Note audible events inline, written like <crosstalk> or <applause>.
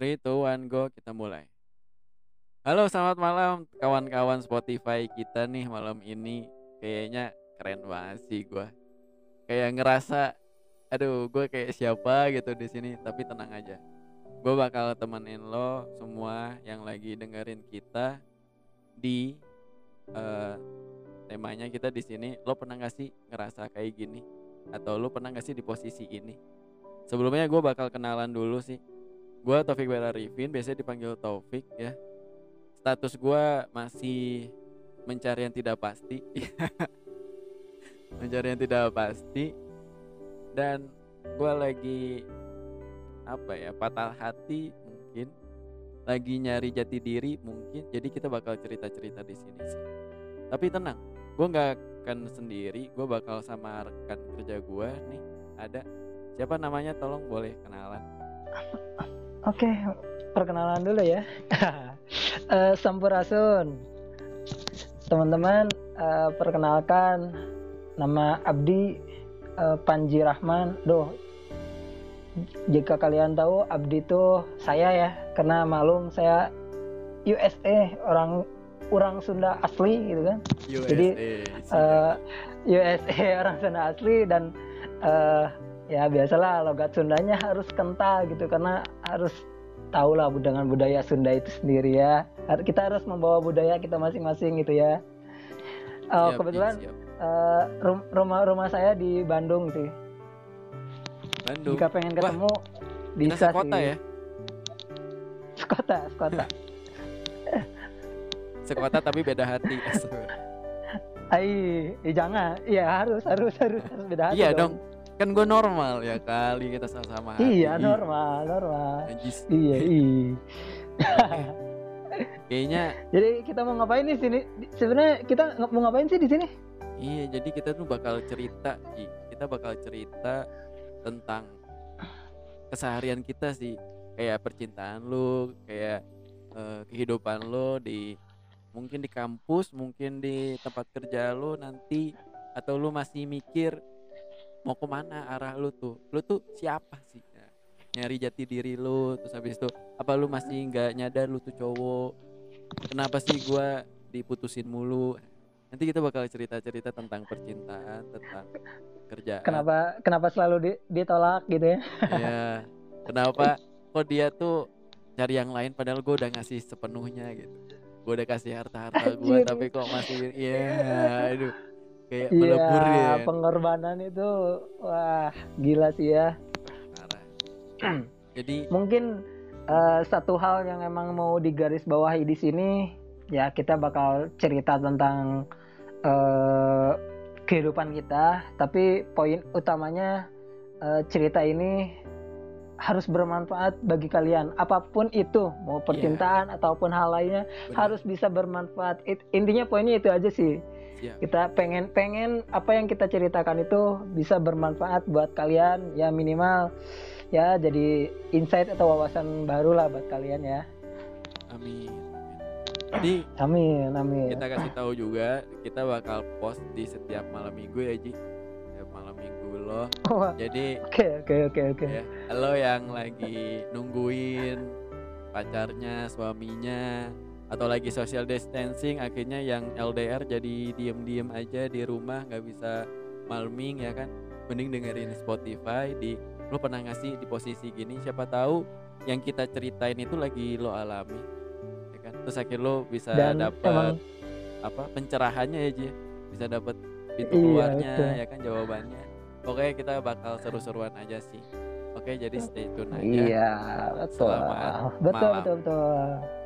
3, 2, 1, go kita mulai. Halo selamat malam kawan-kawan Spotify kita nih malam ini. Kayaknya keren banget sih gue Kayak ngerasa Aduh gue kayak siapa gitu di sini Tapi tenang aja. Gue bakal temenin lo semua yang lagi dengerin kita Di uh, temanya kita di sini. Lo pernah gak sih ngerasa kayak gini? Atau lo pernah gak sih di posisi ini? Sebelumnya gue bakal kenalan dulu sih Gue Taufik Arifin, biasanya dipanggil Taufik ya. Status gue masih mencari yang tidak pasti. <laughs> mencari yang tidak pasti. Dan gue lagi apa ya patah hati mungkin. Lagi nyari jati diri mungkin. Jadi kita bakal cerita cerita di sini sih. Tapi tenang gue nggak akan sendiri. Gue bakal sama rekan kerja gue nih. Ada siapa namanya? Tolong boleh kenalan <laughs> Oke, perkenalan dulu ya. uh, <laughs> Sampurasun. Teman-teman, uh, perkenalkan nama Abdi uh, Panji Rahman. Duh, jika kalian tahu Abdi itu saya ya, karena malum saya USA orang orang Sunda asli gitu kan. USA, Jadi uh, USA <laughs> orang Sunda asli dan uh, ya biasalah logat Sundanya harus kental gitu karena harus tahu lah dengan budaya Sunda itu sendiri ya. Kita harus membawa budaya kita masing-masing gitu ya. Uh, kebetulan Uh, rumah rumah saya di Bandung sih. Bandung. Jika pengen ketemu Wah, bisa sekota sih ya? Sekota sekota. <laughs> Sekota tapi beda hati. Ai, eh, jangan. Iya harus, harus, harus, harus beda hati. Iya dong. dong kan gue normal ya kali kita sama-sama iya normal normal. Anjis. iya <laughs> iya. Kayaknya jadi kita mau ngapain nih sini? Sebenarnya kita mau ngapain sih di sini? Iya jadi kita tuh bakal cerita kita bakal cerita tentang keseharian kita sih. Kayak percintaan lu kayak uh, kehidupan lo di mungkin di kampus mungkin di tempat kerja lo nanti atau lu masih mikir mau ke mana arah lu tuh? Lu tuh siapa sih? Ya, nyari jati diri lu terus habis itu apa lu masih nggak nyadar lu tuh cowok? Kenapa sih gua diputusin mulu? Nanti kita bakal cerita-cerita tentang percintaan tentang kerjaan. Kenapa kenapa selalu di, ditolak gitu ya? Ya kenapa kok dia tuh cari yang lain padahal gue udah ngasih sepenuhnya gitu? Gue udah kasih harta-harta gue tapi kok masih iya yeah, aduh kayak iya, melebur ya pengorbanan itu wah gila sih ya <clears throat> jadi mungkin uh, satu hal yang emang mau digaris bawahi di sini ya kita bakal cerita tentang uh, kehidupan kita tapi poin utamanya uh, cerita ini harus bermanfaat bagi kalian apa pun itu mau iya. percintaan yeah. ataupun hal lainnya Benar. harus bisa bermanfaat It, intinya poinnya itu aja sih Siap. Kita pengen pengen apa yang kita ceritakan itu bisa bermanfaat buat kalian ya minimal ya jadi insight atau wawasan baru lah buat kalian ya. Amin. Jadi amin amin. Kita kasih tahu juga kita bakal post di setiap malam minggu ya Ji. Setiap malam minggu loh. Oh, Jadi oke oke oke oke. Ya, lo yang lagi nungguin pacarnya, suaminya, atau lagi social distancing akhirnya yang LDR jadi diem-diem aja di rumah nggak bisa malming ya kan? Mending dengerin Spotify di lo pernah ngasih di posisi gini? Siapa tahu yang kita ceritain itu lagi lo alami ya kan? Terus akhirnya lo bisa dapat apa? Pencerahannya ya Ji? Bisa dapat pintu iya, keluarnya ya kan jawabannya. Pokoknya kita bakal seru-seruan aja sih. Oke jadi stay tune aja. Iya betul. Selamat betul malam. betul betul